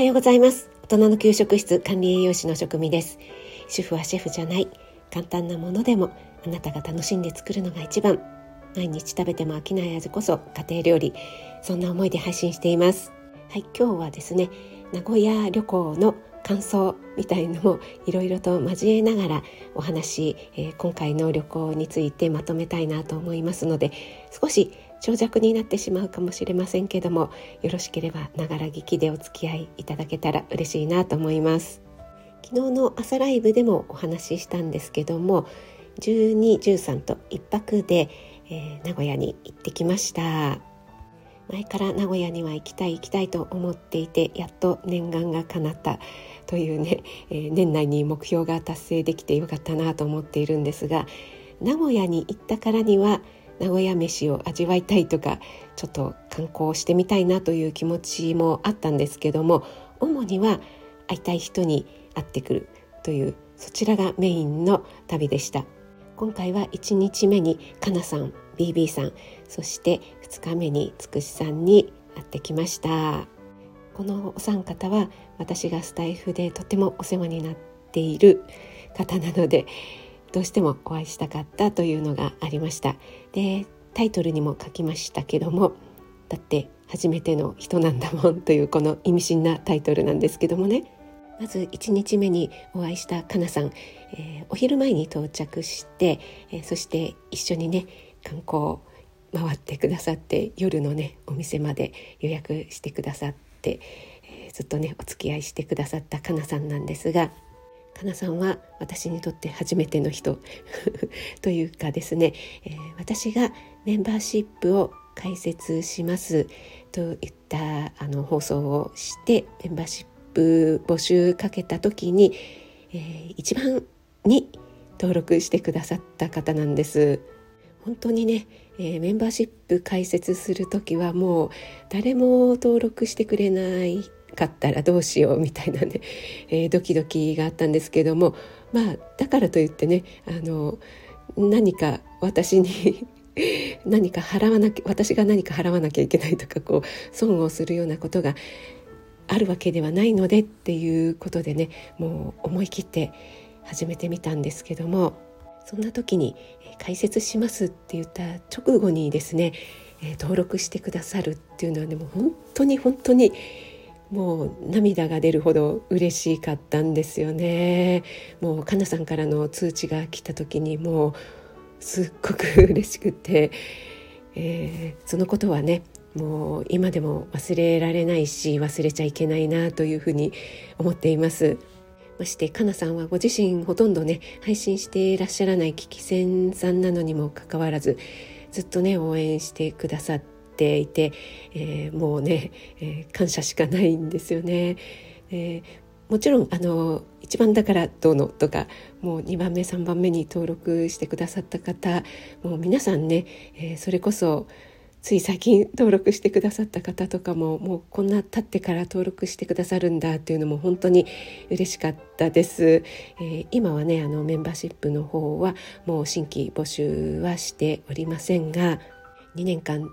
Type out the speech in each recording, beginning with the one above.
はようございます。大人の給食室管理栄養士の職味です。主婦はシェフじゃない。簡単なものでもあなたが楽しんで作るのが一番。毎日食べても飽きない味こそ家庭料理。そんな思いで配信しています。はい今日はですね名古屋旅行の感想みたいのもいろいろと交えながらお話、えー、今回の旅行についてまとめたいなと思いますので少し長尺になってしまうかもしれませんけどもよろしければながら聞きでお付き合いいただけたら嬉しいなと思います。昨日の朝ライブでもお話ししたんですけども1213と1泊で、えー、名古屋に行ってきました。前から名古屋には行きたい行きたいと思っていてやっと念願が叶ったというね、えー、年内に目標が達成できてよかったなと思っているんですが名古屋に行ったからには名古屋飯を味わいたいとかちょっと観光してみたいなという気持ちもあったんですけども主には会いたい人に会ってくるというそちらがメインの旅でした。今回は1日目にかなさん BB さんそして2日目につくしさんに会ってきました。このお三方は私がスタイフでとてもお世話になっている方なのでどうしてもお会いしたかったというのがありました。でタイトルにも書きましたけどもだって初めての人なんだもんというこの意味深なタイトルなんですけどもね。まず1日目にお会いしたかなさん、えー、お昼前に到着して、えー、そして一緒にね観光回ってくださって夜のねお店まで予約してくださって、えー、ずっとねお付き合いしてくださったかなさんなんですがかなさんは私にとって初めての人 というかですね、えー、私がメンバーシップを開設しますといったあの放送をしてメンバーシップ募集かけた時に、えー、一番に登録してくださった方なんです。本当にね、えー、メンバーシップ開設する時はもう誰も登録してくれないかったらどうしようみたいなね、えー、ドキドキがあったんですけどもまあだからといってねあの何か私に 何か払わなきゃ私が何か払わなきゃいけないとかこう損をするようなことがあるわけではないのでっていうことでねもう思い切って始めてみたんですけどもそんな時に「解説します」って言った直後にですね登録してくださるっていうのはねもう本当に本当にもう涙が出るほど嬉しかったんですよね。もうかなさんからの通知が来た時にもうすっごく嬉しくて、えー、そのことはねもう今でも忘れられないし忘れちゃいけないなというふうに思っています。ましてかなさんはご自身ほとんどね配信していらっしゃらない危機戦さんなのにもかかわらずずっとね応援してくださっていて、えー、もうね、えー、感謝しかないんですよね。えー、もちろんあの1番だからどうのとかもう2番目3番目に登録してくださった方もう皆さんね、えそれこそつい最近登録してくださった方とかももうこんな経ってから登録してくださるんだっていうのも本当に嬉しかったです。えー、今はねあのメンバーシップの方はもう新規募集はしておりませんが2年間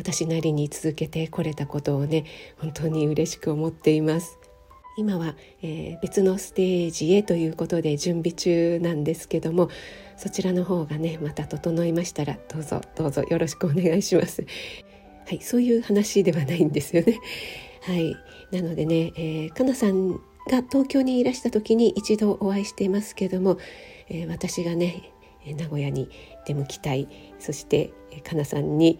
私なりに続けてこれたことをね本当に嬉しく思っています。今は、えー、別のステージへということで準備中なんですけどもそちらの方がねまた整いましたらどうぞどうぞよろしくお願いします。はいそういう話ではないんですよね。はいなのでね、えー、かなさんが東京にいらした時に一度お会いしていますけども、えー、私がね名古屋に出向きたい。そしてかなさんに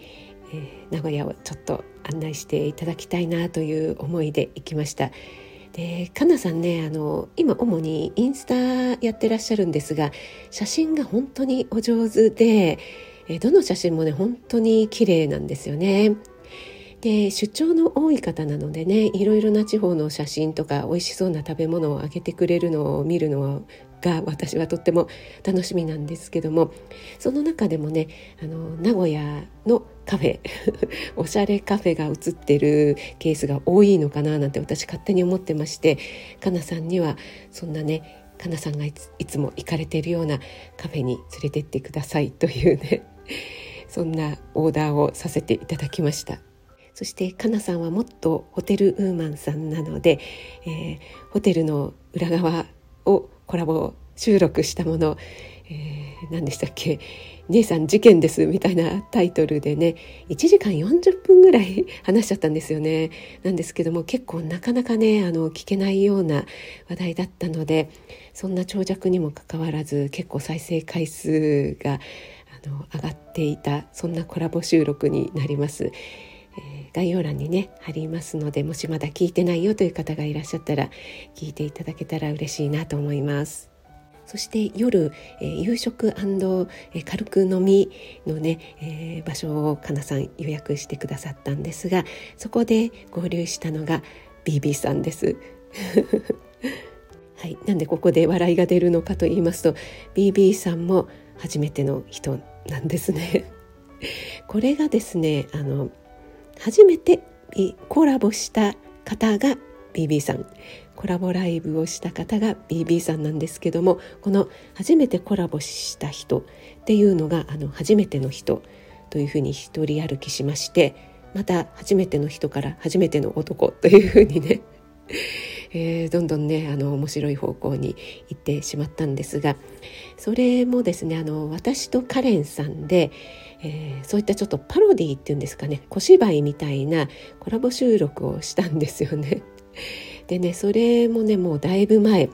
えー、名古屋をちょっと案内していただきたいなという思いで行きました。でかなさんねあの今主にインスタやってらっしゃるんですが写真が本当にお上手で、えどの写真もね本当に綺麗なんですよね。で出張の多い方なのでねいろいろな地方の写真とか美味しそうな食べ物をあげてくれるのを見るのはが私はとっても楽しみなんですけどもその中でもねあの名古屋のカフェ おしゃれカフェが映ってるケースが多いのかななんて私勝手に思ってましてかなさんにはそんなねかなさんがいつも行かれているようなカフェに連れてってくださいというね そんなオーダーをさせていただきました。そしてかなさんはもっとホテルウーマンさんなので、えー、ホテルの裏側をコラボ収録したもの、えー、何でしたっけ「姉さん事件です」みたいなタイトルでね1時間40分ぐらい 話しちゃったんですよね。なんですけども結構なかなかねあの聞けないような話題だったのでそんな長尺にもかかわらず結構再生回数があの上がっていたそんなコラボ収録になります。概要欄にね貼りますのでもしまだ聞いてないよという方がいらっしゃったら聞いていただけたら嬉しいなと思います。そして夜、えー、夕食、えー、軽く飲みのね、えー、場所をかなさん予約してくださったんですがそこで合流したのが BB さんです。はい、なんでここで笑いが出るのかと言いますと BB さんも初めての人なんですね。これがですねあの初めてコラボした方が BB さん。コラボライブをした方が BB さんなんですけどもこの初めてコラボした人っていうのがあの初めての人というふうに一人歩きしましてまた初めての人から初めての男というふうにね えー、どんどんねあの面白い方向に行ってしまったんですがそれもですねあの私とカレンさんで、えー、そういったちょっとパロディっていうんですかね小芝居みたいなコラボ収録をしたんですよね。でねそれもねもうだいぶ前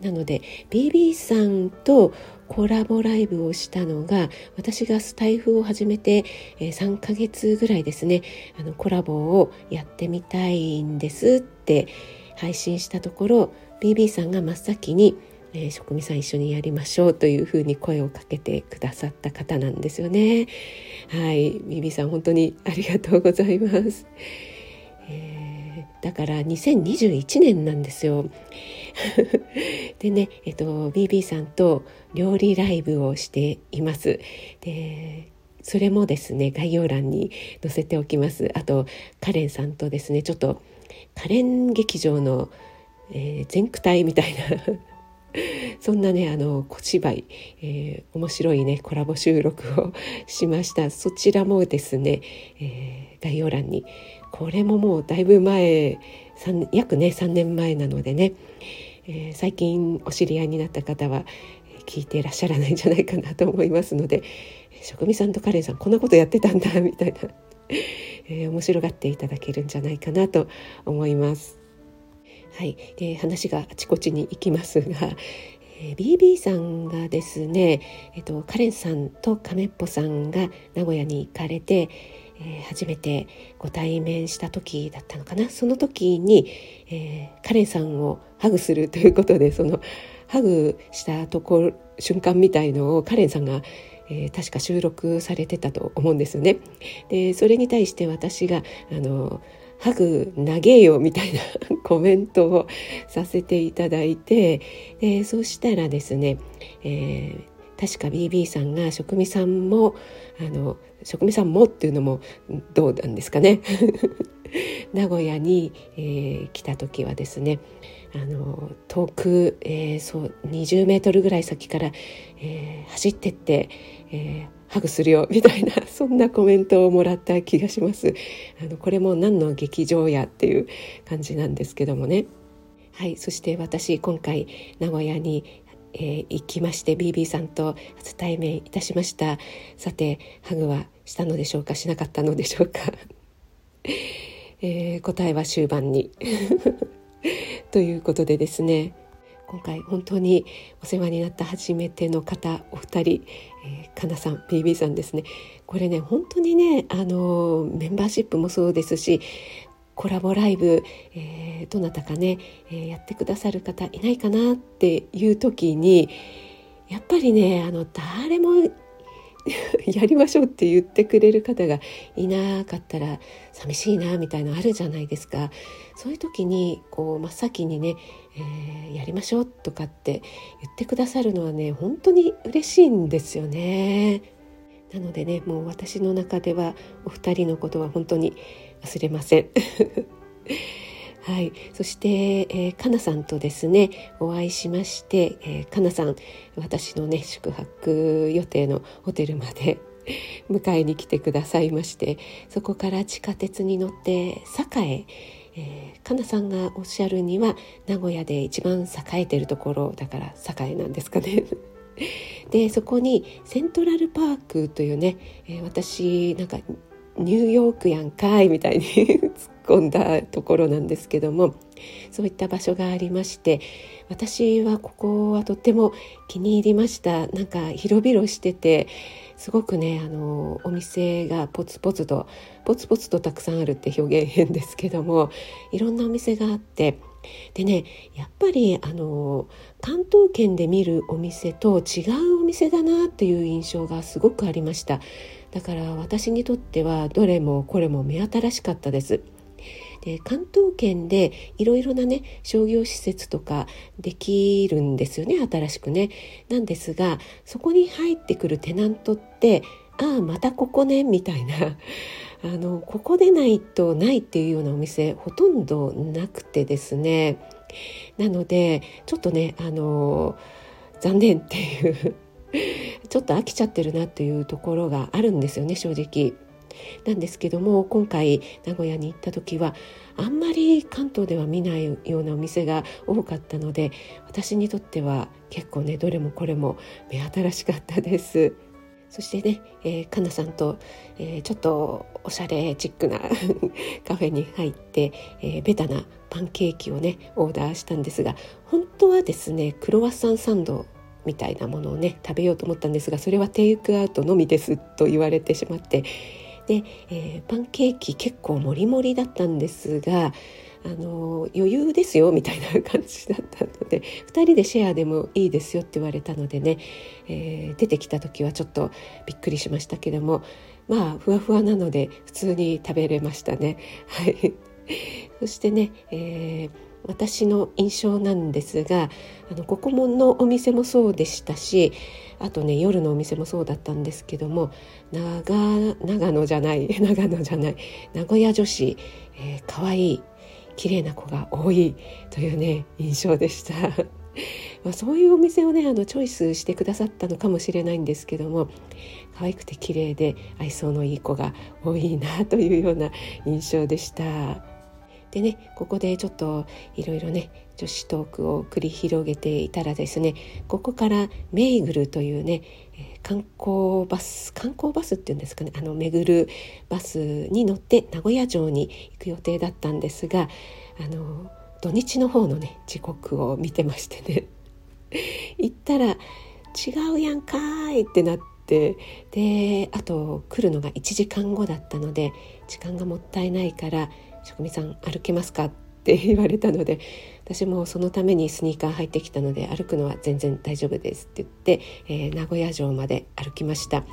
なので BB さんとコラボライブをしたのが私がスタイフを始めて、えー、3ヶ月ぐらいですねあのコラボをやってみたいんですって配信したところ BB さんが真っ先にえー、職味さん一緒にやりましょうというふうに声をかけてくださった方なんですよね。はい、ビビさん本当にありがとうございます。えー、だから2021年なんですよ。でね、えっと BB さんと料理ライブをしています。でそれもですね概要欄に載せておきます。あとカレンさんとですねちょっとカレン劇場の、えー、全区隊みたいな そんなねあの小芝居、えー、面白いねコラボ収録をしましたそちらもですね、えー、概要欄にこれももうだいぶ前約ね3年前なのでね、えー、最近お知り合いになった方は聞いていらっしゃらないんじゃないかなと思いますので職味さんとカレンさんこんなことやってたんだみたいな、えー、面白がっていただけるんじゃないかなと思います。はい、で話があちこちに行きますが、えー、BB さんがですね、えーと、カレンさんとカメッポさんが名古屋に行かれて、えー、初めてご対面した時だったのかなその時に、えー、カレンさんをハグするということでそのハグしたところ瞬間みたいのをカレンさんがえー、確か収録されてたと思うんですよね。でそれに対して私があのハグ投げよみたいな コメントをさせていただいてでそしたらですね、えー、確か BB さんが職味さんもあの職味さんもっていうのもどうなんですかね。名古屋に、えー、来た時はですねあの遠く、えー、そう20メートルぐらい先から、えー、走ってって、えー、ハグするよみたいな そんなコメントをもらった気がします。あのこれも何の劇場やっていう感じなんですけどもね。はいそして私今回名古屋に、えー、行きまして BB さんと初対面いたしました。さてハグはしたのでしょうかしなかったのでしょうか、えー、答えは終盤に。ということでですね。今回本当にお世話になった初めての方お二人、えー、かなさん BB さんですね。これね本当にねあのメンバーシップもそうですしコラボライブ、えー、どなたかね、えー、やってくださる方いないかなっていう時にやっぱりねあの誰も やりましょうって言ってくれる方がいなかったら寂しいなみたいなのあるじゃないですか。そういう時にこう真っ先にね、えー、やりましょうとかって言ってくださるのはね本当に嬉しいんですよね。なのでねもう私の中ではお二人のことは本当に忘れません。はい、そして、えー、かなさんとですねお会いしまして、えー、かなさん私のね宿泊予定のホテルまで 迎えに来てくださいましてそこから地下鉄に乗って栄えー、かなさんがおっしゃるには名古屋で一番栄えてるところだから栄なんですかね。でそこにセントラルパークというね、えー、私なんかニューヨークやんかいみたいに 突っ込んだところなんですけどもそういった場所がありまして私はここはとっても気に入りました。なんか広々しててすごくねあのお店がポツポツとポツポツとたくさんあるって表現変ですけどもいろんなお店があってでねやっぱりあの関東圏で見るお店と違う店だなっていう印象がすごくありました。だから私にとってはどれもこれも目新しかったです。で関東圏でいろいろなね商業施設とかできるんですよね新しくね。なんですがそこに入ってくるテナントってああまたここねみたいな。あのここでないとないっていうようなお店ほとんどなくてですね。なのでちょっとねあの残念っていう ちょっと飽きちゃってるなっていうところがあるんですよね正直。なんですけども今回名古屋に行った時はあんまり関東では見ないようなお店が多かったので私にとっては結構ねどれもこれも目新しかったです。そしてね、えー、かなさんと、えー、ちょっとおしゃれチックな カフェに入って、えー、ベタなパンケーキをねオーダーしたんですが本当はですねクロワッサンサンドみたいなものをね食べようと思ったんですがそれはテイクアウトのみですと言われてしまってで、えー、パンケーキ結構もりもりだったんですがあの余裕ですよみたいな感じだったので2人でシェアでもいいですよって言われたのでね、えー、出てきた時はちょっとびっくりしましたけどもまあふわふわなので普通に食べれましたね。はい、そしてね、えー私の印象なんですがあのここものお店もそうでしたしあとね夜のお店もそうだったんですけども長長野じゃない 長野じゃない名古屋女子、えー、可愛い綺麗な子が多いというね印象でした。まあ、そういうお店をねあのチョイスしてくださったのかもしれないんですけども可愛くて綺麗で愛想のいい子が多いなというような印象でした。でねここでちょっといろいろね女子トークを繰り広げていたらですねここからメイグルというね観光バス観光バスっていうんですかねあの巡るバスに乗って名古屋城に行く予定だったんですがあの土日の方のね時刻を見てましてね 行ったら違うやんかいってなってであと来るのが1時間後だったので時間がもったいないから職味さん歩けますか?」って言われたので 私もそのためにスニーカー入ってきたので歩くのは全然大丈夫ですって言って、えー、名古屋城まで歩きました、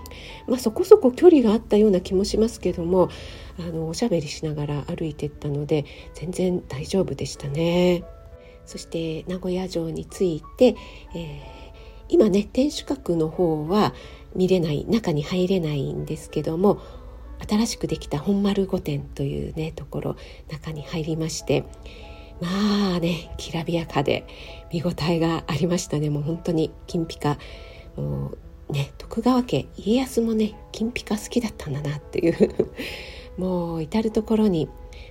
まあ、そこそこ距離があったような気もしますけどもあのおしゃべりしながら歩いてったので全然大丈夫でしたねそして名古屋城に着いて、えー、今ね天守閣の方は見れない中に入れないんですけども新しくできた本丸御殿というねところ中に入りましてまあねきらびやかで見応えがありましたね。もう本当に金ピカもうね徳川家家康もね金ピカ好きだったんだなっていう。もう至る所に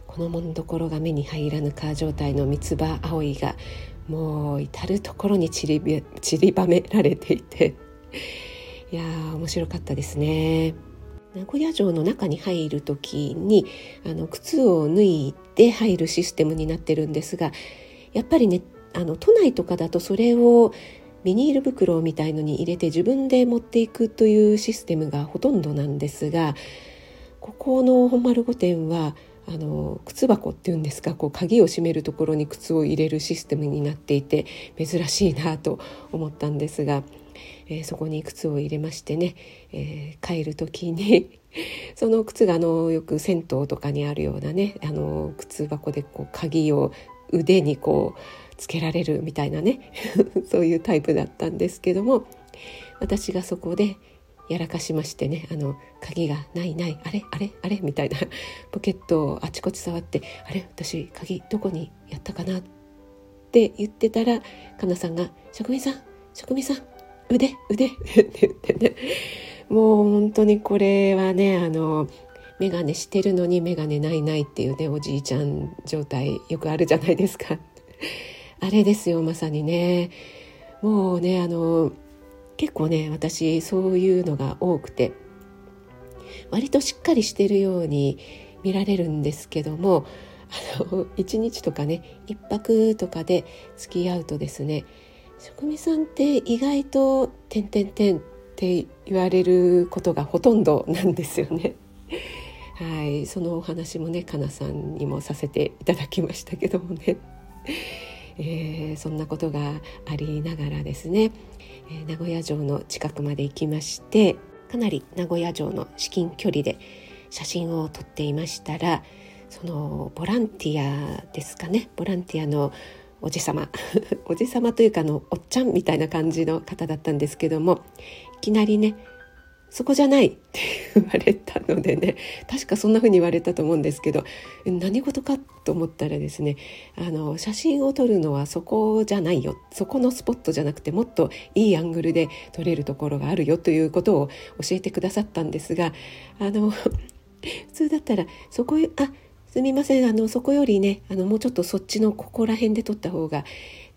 このもんどころが目に入らぬか状態の三つ葉葵がもう至る所に散り散りばめられていて。いやー面白かったですね。名古屋城の中に入る時にあの靴を脱いで入るシステムになってるんですがやっぱりねあの都内とかだとそれをビニール袋みたいのに入れて自分で持っていくというシステムがほとんどなんですがここの本丸御殿はあの靴箱っていうんですかこう鍵を閉めるところに靴を入れるシステムになっていて珍しいなと思ったんですがえー、そこに靴を入れましてね、えー、帰る時に その靴があのよく銭湯とかにあるようなねあの靴箱でこう鍵を腕にこうつけられるみたいなね そういうタイプだったんですけども私がそこでやらかしましてねあの鍵がないないあれあれあれみたいな ポケットをあちこち触ってあれ私鍵どこにやったかなって言ってたらかなさんが「職人さん職人さん腕腕って言ってねもう本当にこれはねあの眼鏡してるのに眼鏡ないないっていうねおじいちゃん状態よくあるじゃないですか。あれですよまさにね。もうねあの結構ね私そういうのが多くて。割としっかりしてるように見られるんですけどもあの1日とかね1泊とかで付き合うとですね職味さんって意外と「てんてんてん」って言われることがほとんどなんですよね。はい、そのお話もねかなさんにもさせていただきましたけどもね、えー、そんなことがありながらですね、えー、名古屋城の近くまで行きましてかなり名古屋城の至近距離で写真を撮っていましたらそのボランティアですかね。ボランティアのおじ様 おじ様というかのおっちゃんみたいな感じの方だったんですけどもいきなりねそこじゃない って言われたのでね確かそんな風に言われたと思うんですけど何事かと思ったらですねあの写真を撮るのはそこじゃないよそこのスポットじゃなくてもっといいアングルで撮れるところがあるよということを教えてくださったんですがあの 普通だったらそこへあすみません。あのそこよりねあのもうちょっとそっちのここら辺で撮った方が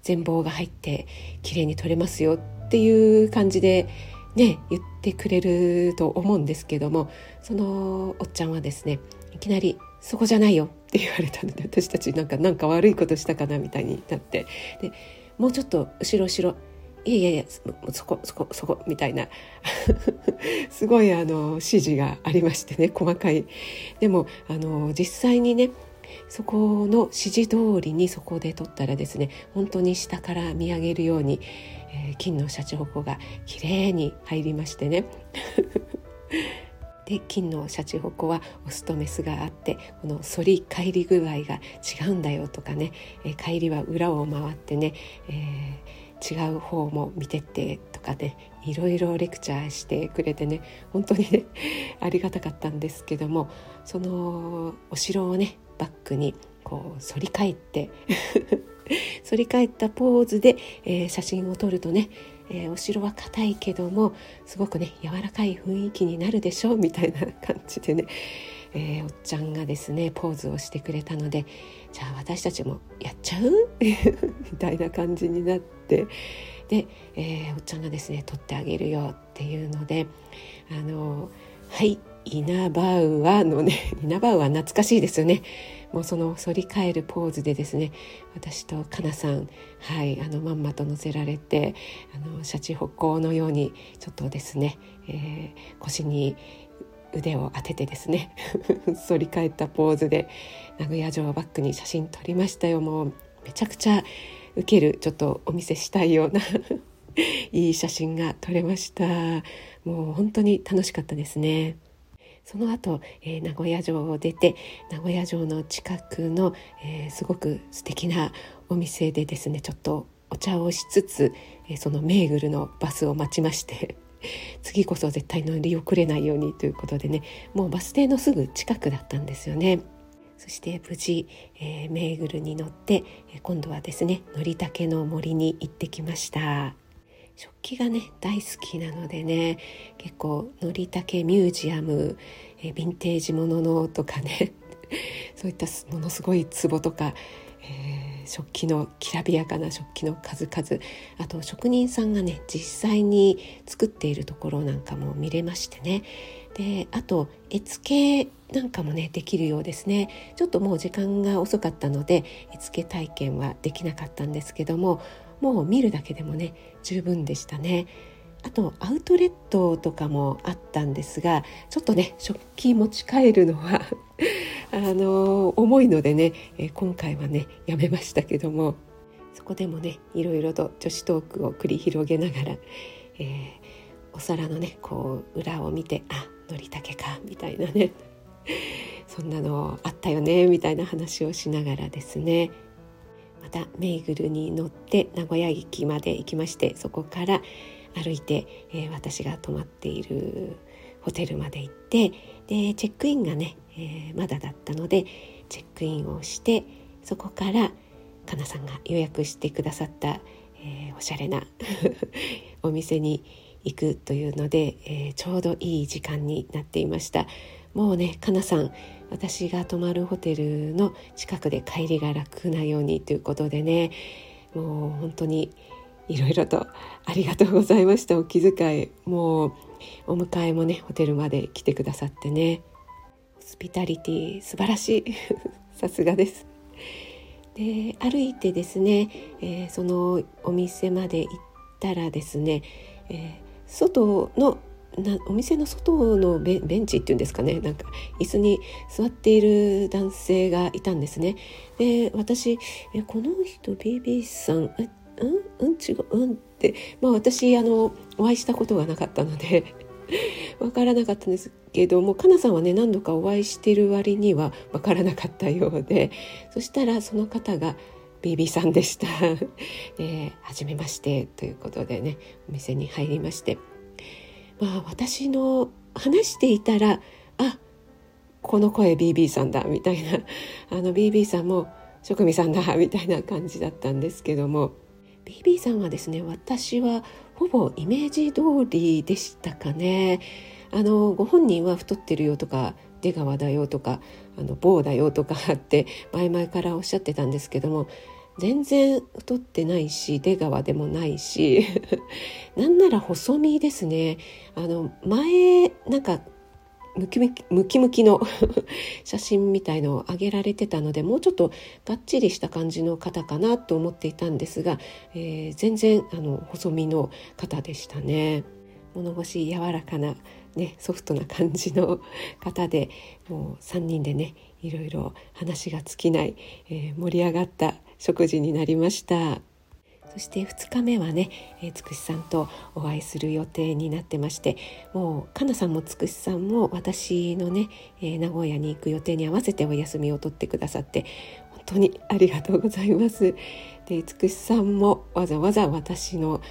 全貌が入って綺麗に撮れますよっていう感じでね言ってくれると思うんですけどもそのおっちゃんはですねいきなり「そこじゃないよ」って言われたので私たちなんかなんか悪いことしたかなみたいになってでもうちょっと後ろ後ろいやいやいやそこそこそこみたいな。すごいあの指示がありましてね細かい。でもあの実際にねそこの指示通りにそこで撮ったらですね本当に下から見上げるように、えー、金のシャチホコが綺麗に入りましてね。で金のシャチホコはオスとメスがあってこの反り返り具合が違うんだよとかね、えー、帰りは裏を回ってね、えー、違う方も見てってとかねいろいろレクチャーしてくれてね本当にね ありがたかったんですけどもそのお城をねバックにこう反り返って 反り返ったポーズで、えー、写真を撮るとね、えー、お城は硬いけどもすごくね柔らかい雰囲気になるでしょうみたいな感じでね、えー、おっちゃんがですねポーズをしてくれたのでじゃあ私たちもやっちゃう？みたいな感じになって。で、えー、おっちゃんがですね撮ってあげるよっていうのであのはいイナバウアのね イナバウア懐かしいですよね。もうその反り返るポーズでですね私とかなさんはいあのまんまと乗せられてあのシャチホコのようにちょっとですね、えー、腰に腕を当ててですね 反り返ったポーズで名古屋城をバックに写真撮りましたよもうめちゃくちゃウケるちょっとお見せしたいような いい写真が撮れましたもう本当に楽しかったですね。その後、えー、名古屋城を出て名古屋城の近くの、えー、すごく素敵なお店でですねちょっとお茶をしつつ、えー、そのメーグルのバスを待ちまして次こそ絶対乗り遅れないようにということでねもうバス停のすぐ近くだったんですよね。そして無事、えー、メーグルに乗って、え、今度はですねのりたけの森に行ってきました。食器がね大好きなのでね結構のりたけミュージアムえヴィンテージもののとかね そういったものすごい壺とか、えー、食器のきらびやかな食器の数々あと職人さんがね実際に作っているところなんかも見れましてねであと絵付けなんかもねできるようですねちょっともう時間が遅かったので絵付け体験はできなかったんですけどももう見るだけでもね十分でしたね。あとアウトレットとかもあったんですがちょっとね食器持ち帰るのはあの重いのでね、え今回はねやめましたけどもそこでもねいろいろと女子トークを繰り広げながら、えー、お皿のねこう裏を見てあのりたけかみたいなね そんなのあったよねみたいな話をしながらですねまたメイグルに乗って名古屋駅まで行きましてそこから歩いて、えー、私が泊まっているホテルまで行ってでチェックインがね、えー、まだだったのでチェックインをしてそこからかなさんが予約してくださった、えー、おしゃれな お店に行くというので、えー、ちょうどいい時間になっていました。もうねかなさん私が泊まるホテルの近くで帰りが楽なようにということでねもう本当にいろいろとありがとうございました。お気遣いもうお迎えもねホテルまで来てくださってね。スピタリティ素晴らしい。さすがです。で歩いてですね、えー、そのお店まで行ったらですね、えー、外のなお店の外のベンチっていうんですかねなんか椅子に座っている男性がいたんですね。で私えこの人 BB さんうん？うん？違う？うん？って、まあ、私あのお会いしたことがなかったので。分からなかったんですけどもかなさんはね何度かお会いしてる割には分からなかったようで そしたらその方が BB さんでした。で 初めましてということでねお店に入りまして。まあ私の話していたらあこの声 BB さんだみたいな。あの BB さんも職味さんだみたいな感じだったんですけども。BB さんはですね私はほぼイメージ通りでしたかね。あのご本人は太ってるよとか出川だよとかあの棒だよとかって前々からおっしゃってたんですけども全然太ってないし出川でもないし なんなら細身ですね。あの前なんかムキムキムキムキの 写真みたいのを上げられてたのでもうちょっとがっちりした感じの方かなと思っていたんですが、えー、全然あの細身の方でしたね。物腰柔らかな、ね、ソフトな感じの方でもう3人でねいろいろ話が尽きない、えー、盛り上がった食事になりました。そして2日目はね、えー、つくしさんとお会いする予定になってましてもうかなさんもつくしさんも私のね、えー、名古屋に行く予定に合わせてお休みを取ってくださって本当にありがとうございます。でつくしさんもわざわざ私の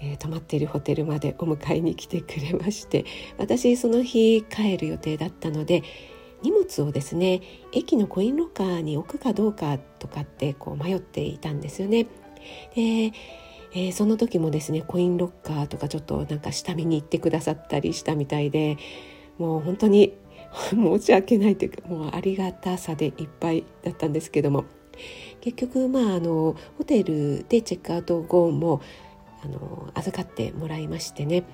えー、泊まっているホテルまでお迎えに来てくれまして私その日帰る予定だったので荷物をですね駅のコインロッカーに置くかどうかとかってこう迷っていたんですよね。でえー、その時もですねコインロッカーとかちょっとなんか下見に行ってくださったりしたみたいでもう本当に 申し訳ないというかもうありがたさでいっぱいだったんですけども結局まああのホテルでチェックアウト後もあの預かってもらいましてね。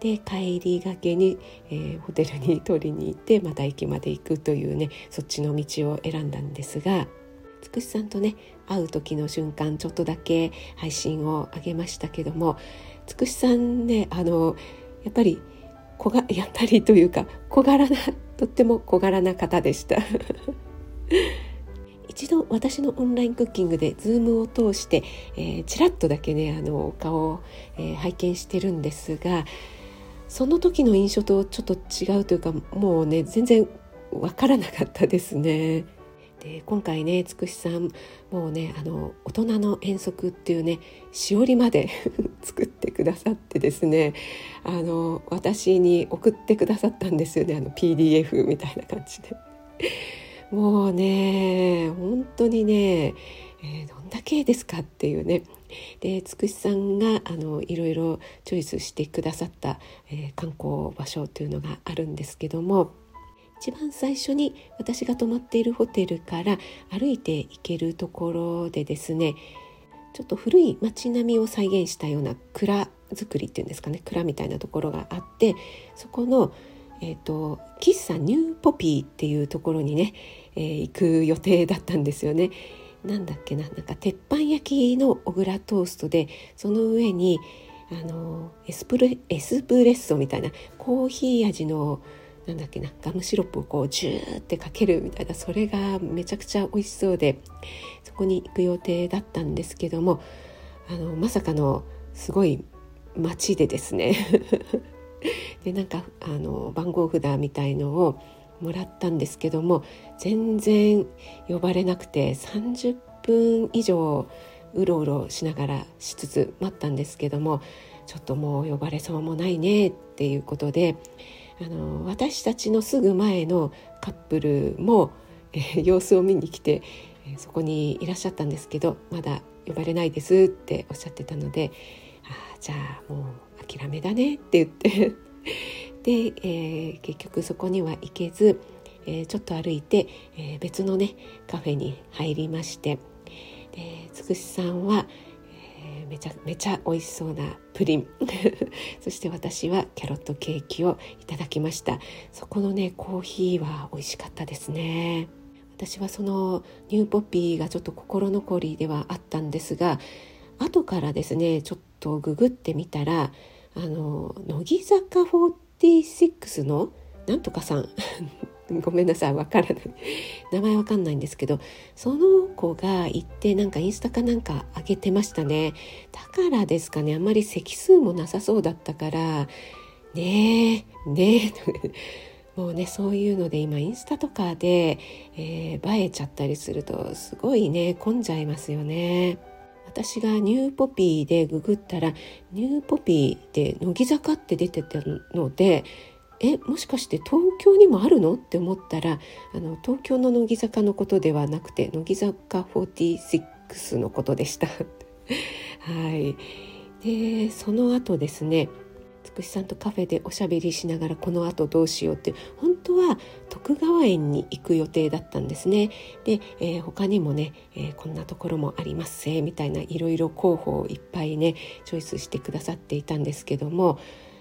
で帰りがけに、えー、ホテルに取りに行ってまた駅まで行くというねそっちの道を選んだんですがつくしさんとね会う時の瞬間ちょっとだけ配信を上げましたけどもつくしさんねあのやっぱり小が やったりというか小柄なとっても小柄な方でした。一度私のオンラインクッキングで Zoom を通して、えー、ちらっとだけねあの顔を、えー、拝見してるんですがその時の印象とちょっと違うというかもうね全然わからなかったですね。で今回ねつくしさんもうねあの大人の遠足っていうねしおりまで 作ってくださってですねあの私に送ってくださったんですよねあの PDF みたいな感じで。もうね本当にね、えー、どんだけですかっていうねでつくしさんがあのいろいろチョイスしてくださった、えー、観光場所というのがあるんですけども一番最初に私が泊まっているホテルから歩いて行けるところでですねちょっと古い街並みを再現したような蔵造りっていうんですかね蔵みたいなところがあってそこのえーと、喫茶ニューポピーっていうところにね、えー、行く予定だったんですよね。なんだっけななんか鉄板焼きの小倉トーストでその上にあのエスプレエスプレッソみたいなコーヒー味のなんだっけなガムシロップをこうジューってかけるみたいなそれがめちゃくちゃ美味しそうでそこに行く予定だったんですけどもあのまさかのすごい街でですね。でなんかあの番号札みたいのをもらったんですけども全然呼ばれなくて30分以上うろうろしながらしつつ待ったんですけどもちょっともう呼ばれそうもないねっていうことであの私たちのすぐ前のカップルも、え様子を見に来て、えそこにいらっしゃったんですけどまだ呼ばれないですっておっしゃってたのであじゃあもう諦めだねって言って。で、えー、結局そこには行けず、えー、ちょっと歩いて、えー、別のねカフェに入りまして。でつくしさんは、めちゃめちゃ美味しそうなプリン。そして私はキャロットケーキをいただきました。そこのねコーヒーは美味しかったですね。私はそのニューポピーがちょっと心残りではあったんですが後からですねちょっとググってみたらあの乃木坂46のなんとかさん。ごめんなさいわからない名前わかんないんですけどその子が行ってなんかインスタかなんか上げてましたねだからですかねあんまり席数もなさそうだったからねえねえ もうねそういうので今インスタとかで、えー、映えちゃったりするとすごいね混んじゃいますよね。私がニューポピーでググったらニューポピーで乃木坂って出てたのでえもしかして東京にもあるの？って思ったらあの東京の乃木坂のことではなくて乃木坂46のことでした。はいでその後ですねつくしさんとカフェでおしゃべりしながらこの後どうしようって本当は徳川園に行く予定だったんですね。で、えー、他にもね、えー、こんなところもありますせみたいないろいろ候補をいっぱいねチョイスしてくださっていたんですけども、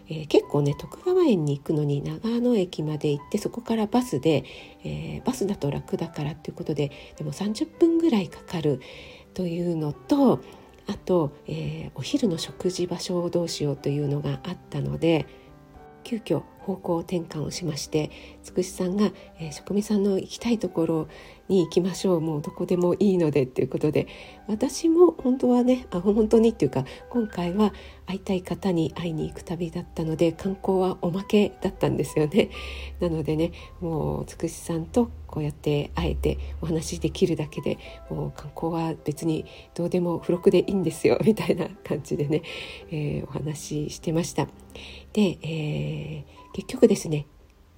えー、結構ね徳川園に行くのに長野駅まで行ってそこからバスで、えバスだと楽だからっていうことででも30分ぐらいかかるというのとあと、えー、お昼の食事場所をどうしようというのがあったので急遽方向転換をしましてつくしさんが、えー、職味さんの行きたいところをに行きましょうもうどこでもいいのでっていうことで私も本当はねあ本当にっていうか今回は会いたい方に会いに行く旅だったので観光はおまけだったんですよね。なのでねもうつくしさんとこうやって会えてお話できるだけでもう観光は別にどうでも付録でいいんですよ みたいな感じでね、えー、お話ししてました。で、えー、結局ですね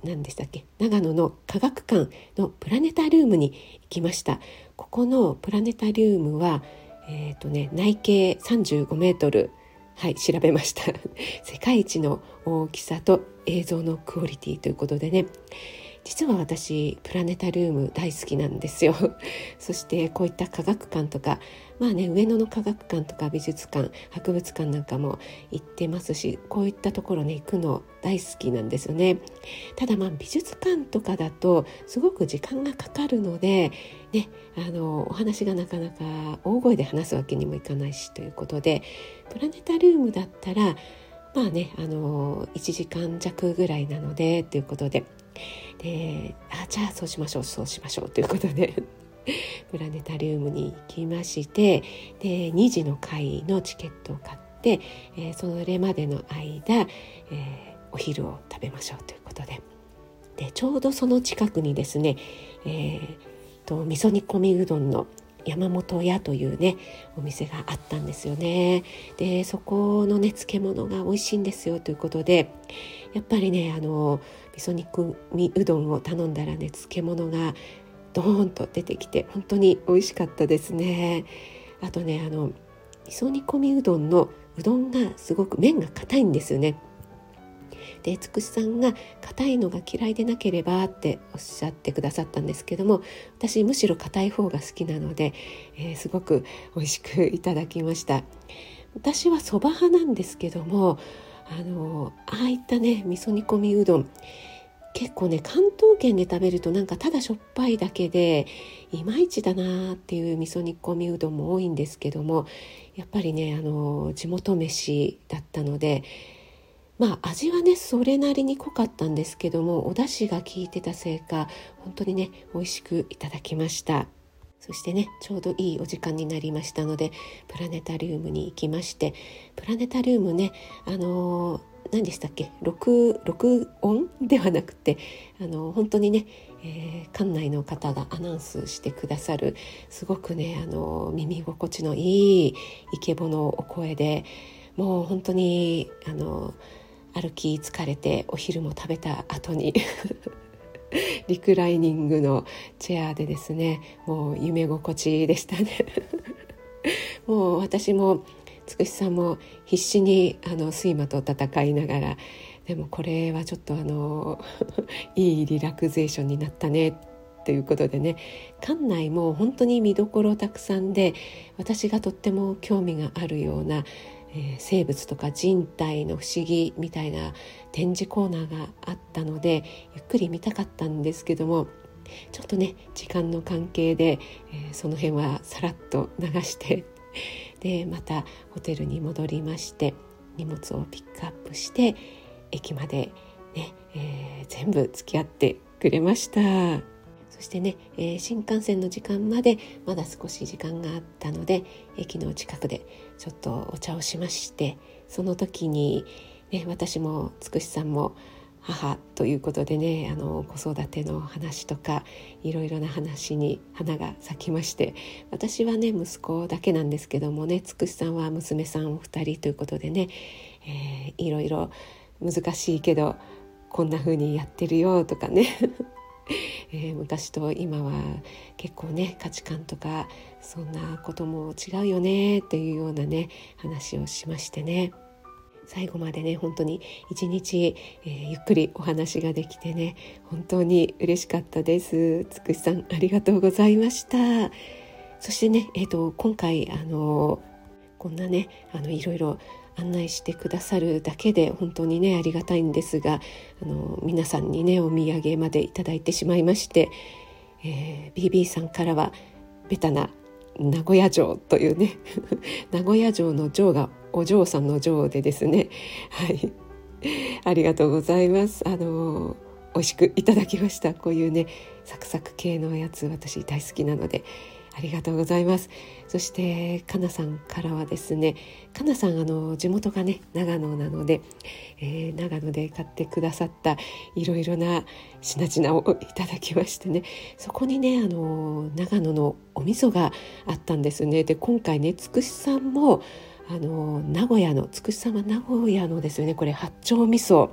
何でしたっけ？長野の科学館のプラネタリウムに行きました。ここのプラネタリウムはえっ、ー、とね内径35メートル。はい調べました。世界一の大きさと映像のクオリティということでね。実は私プラネタリウム大好きなんですよ。そしてこういった科学館とかまあね上野の科学館とか美術館博物館なんかも行ってますしこういったところね行くの大好きなんですよね。ただまあ美術館とかだとすごく時間がかかるのでねあのお話がなかなか大声で話すわけにもいかないしということでプラネタリウムだったらまあねあの1時間弱ぐらいなのでということでであじゃあそうしましょうそうしましょうということで プラネタリウムに行きましてで2時の会のチケットを買って、えー、それまでの間、えー、お昼を食べましょうということで。でちょうどその近くにですね、えーと、味噌煮込みうどんの山本屋というねお店があったんですよね。でそこのね漬物が美味しいんですよということでやっぱりねあの味噌煮込みうどんを頼んだらね漬物がドーンと出てきて本当に美味しかったですね。あとねあの味噌煮込みうどんのうどんがすごく麺が硬いんですよね。でつくしさんが硬いのが嫌いでなければっておっしゃってくださったんですけども私むしろ硬い方が好きなので、えー、すごく美味しくいただきました。私はそば派なんですけどもあのああいったね味噌煮込みうどん結構ね関東圏で食べるとなんかただしょっぱいだけでいまいちだなっていう味噌煮込みうどんも多いんですけどもやっぱりねあの地元飯だったのでまあ味はねそれなりに濃かったんですけどもお出汁が効いてたせいか本当にね美味しくいただきました。そしてねちょうどいいお時間になりましたのでプラネタリウムに行きましてプラネタリウムねあのー何でしたっけ？録録音ではなくてあの本当にね、えー、館内の方がアナウンスしてくださるすごくねあの耳心地のいいイケボのお声でもう本当にあの歩き疲れてお昼も食べた後に リクライニングのチェアでですねもう夢心地でしたね。もう私もつくしさんも必死にあの睡魔と戦いながらでもこれはちょっとあの いいリラクゼーションになったねということでね館内も本当に見どころたくさんで私がとっても興味があるような、えー、生物とか人体の不思議みたいな展示コーナーがあったのでゆっくり見たかったんですけどもちょっとね時間の関係で、えー、その辺はさらっと流して でまたホテルに戻りまして荷物をピックアップして駅までね、えー、全部付き合ってくれました。そしてね、えー、新幹線の時間までまだ少し時間があったので駅の近くでちょっとお茶をしましてその時に、ね、私もつくしさんも母ということでねあの子育ての話とかいろいろな話に花が咲きまして私はね息子だけなんですけどもねつくしさんは娘さんお二人ということでね、えー、いろいろ難しいけどこんな風にやってるよとかね。えー、昔と今は結構ね価値観とかそんなことも違うよねっていうようなね話をしましてね。最後までね本当に一日、えー、ゆっくりお話ができてね本当に嬉しかったです。つくしさんありがとうございました。そしてねえっ、ー、と今回あのこんなねあのいろいろ案内してくださるだけで本当にねありがたいんですがあの皆さんにねお土産までいただいてしまいまして、えー、BB さんからはベタな名古屋城というね 名古屋城の城がお嬢さんの城でですねはい。ありがとうございます。あの美味しくいただきました。こういうねサクサク系のやつ私大好きなのでありがとうございます。そしてかなさんからはですねかなさんあの地元がね長野なので、えー、長野で買ってくださったいろいろな品々をいただきましてねそこにねあの長野のお味噌があったんですね。で今回ねつくしさんもあの名古屋のつくしさんは名古屋のですよねこれ八丁味噌。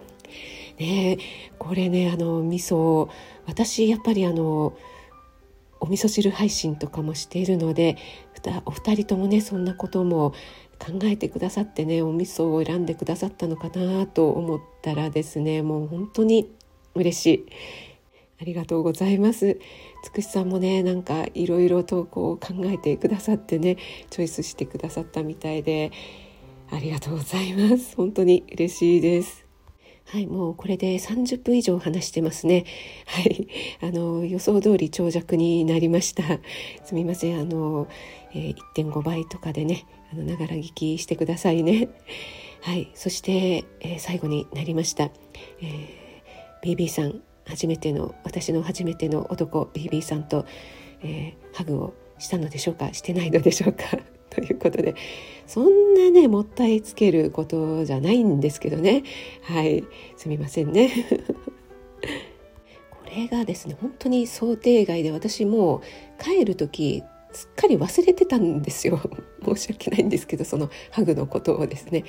ねこれねあの味噌私やっぱりあのお味噌汁配信とかもしているのでお二人ともねそんなことも考えてくださってねお味噌を選んでくださったのかなと思ったらですねもう本当に嬉しい。ありがとうございます。つくしさんもねなんかいろいろとこう考えてくださってねチョイスしてくださったみたいでありがとうございます。本当に嬉しいです。はい、もうこれで30分以上話してますね。はい、あの予想通り長尺になりました。すみません、あの、えー、1.5倍とかでね、あのながら聞きしてくださいね。はい、そして、えー、最後になりました。えー、BB さん初めての私の初めての男 BB さんと、えー、ハグをしたのでしょうか？してないのでしょうか？ということでそんなねもったいつけることじゃないんですけどね。はい。すみませんね。これがですね本当に想定外で私も帰る時すっかり忘れてたんですよ。申し訳ないんですけどそのハグのことをですね。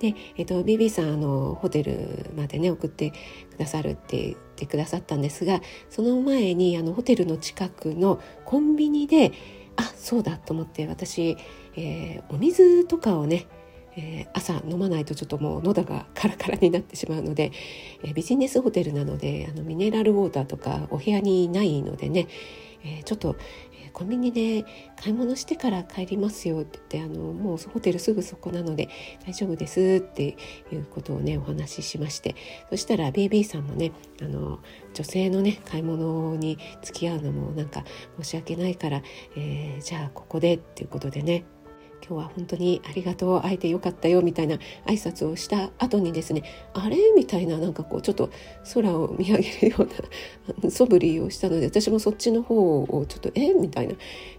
で、えっと、BB さんあのホテルまでね送ってくださるって言ってくださったんですがその前にあのホテルの近くのコンビニであそうだと思って私、えー、お水とかをねえー、朝飲まないとちょっともう喉がカラカラになってしまうので、えー、ビジネスホテルなのであのミネラルウォーターとかお部屋にないのでね、えー、ちょっと、コンビニで買い物してから帰りますよって言ってあのもうホテルすぐそこなので大丈夫ですっていうことをねお話ししましてそしたら BB さんもねあの女性のね買い物に付き合うのもなんか申し訳ないから、えー、じゃあここでっていうことでね今日は本当にありがとう。会えてよかったよみたいな挨拶をした後にですねあれみたいななんかこうちょっと空を見上げるような素振りをしたので私もそっちの方をちょっとえみたいな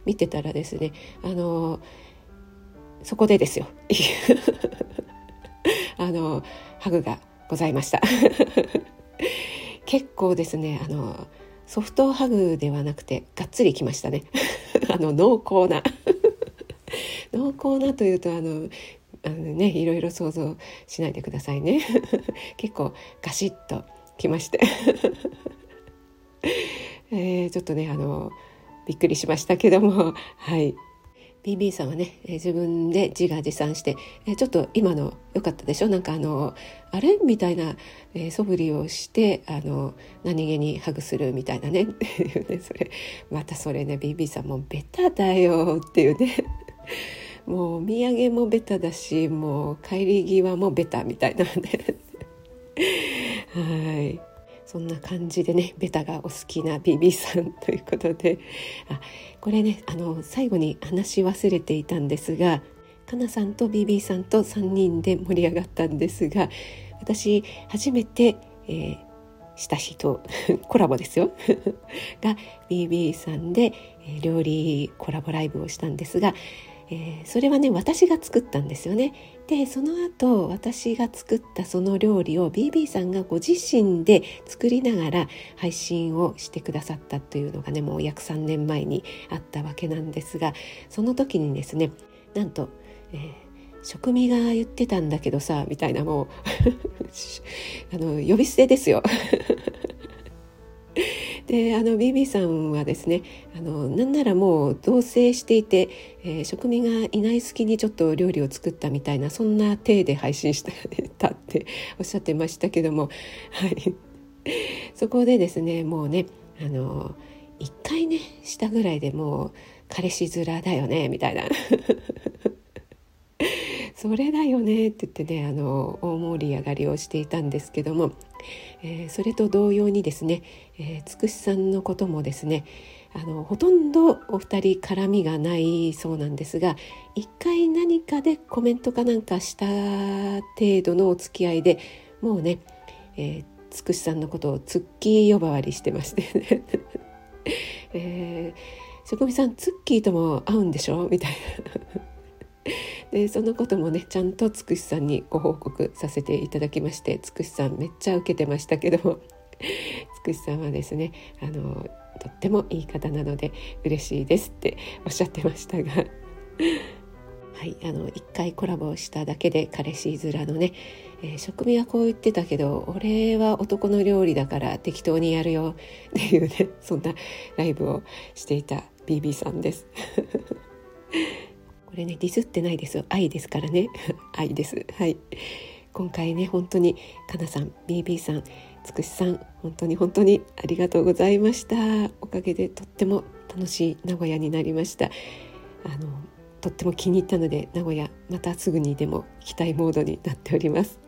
見てたらですねあのそこでですよ。あのハグがございました。結構ですねあのソフトハグではなくてがっつりきましたね。あの濃厚な。濃厚なというとあのあのねいろいろ想像しないでくださいね。結構ガシッときまして。えー、ちょっとねあのびっくりしましたけども。はい。BB さんはね、え自分で自画自賛して、えちょっと今の良かったでしょ？なんかあのあれ？みたいな、え素振りをしてあの何気にハグするみたいなね。ねそれまたそれね BB さんもベタだよっていうね。もうお土産もベタだしもう帰り際もベタみたいなねはい。そんな感じでねベタがお好きな BB さんということで。あこれねあの最後に話し忘れていたんですがかなさんと BB さんと3人で盛り上がったんですが私初めて、えー、した人 コラボですよ。が BB さんで、料理コラボライブをしたんですがえー、それはね私が作ったんですよね。でその後私が作ったその料理を BB さんがご自身で作りながら配信をしてくださったというのがねもう約3年前にあったわけなんですがその時にですねなんと、えー、職味が言ってたんだけどさみたいなもう あの呼び捨てですよであの BB さんはですねあのなんならもう同棲していて、えー、職人がいない隙にちょっと料理を作ったみたいなそんな体で配信した っておっしゃってましたけども、はい、そこでですねもうねあの1回ねしたぐらいでもう彼氏面だよねみたいな。それだよねって言ってねあの大盛り上がりをしていたんですけどもえー、それと同様にですね、えー、つくしさんのこともですねあのほとんどお二人絡みがないそうなんですが一回何かでコメントかなんかした程度のお付き合いでもうね、えー、つくしさんのことをツッキー呼ばわりしてましてね、えー、職人さんツッキーとも会うんでしょ？みたいな。でそのこともねちゃんとつくしさんにご報告させていただきましてつくしさんめっちゃ受けてましたけど つくしさんはですねあのとってもいい方なので嬉しいですっておっしゃってましたが はい、あの一回コラボしただけで彼氏面のね、えー、職味はこう言ってたけど俺は男の料理だから適当にやるよっていうねそんなライブをしていた BB さんです。これねディスってないです愛ですからね。愛です。はい。今回ね本当にかなさん BB さんつくしさん本当に本当にありがとうございました。おかげでとっても楽しい名古屋になりました。あのとっても気に入ったので名古屋またすぐにでも行きたいモードになっております、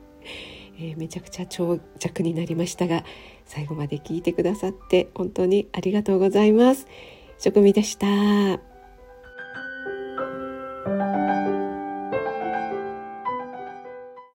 えー、めちゃくちゃ長尺になりましたが最後まで聞いてくださって本当にありがとうございます。職味でした。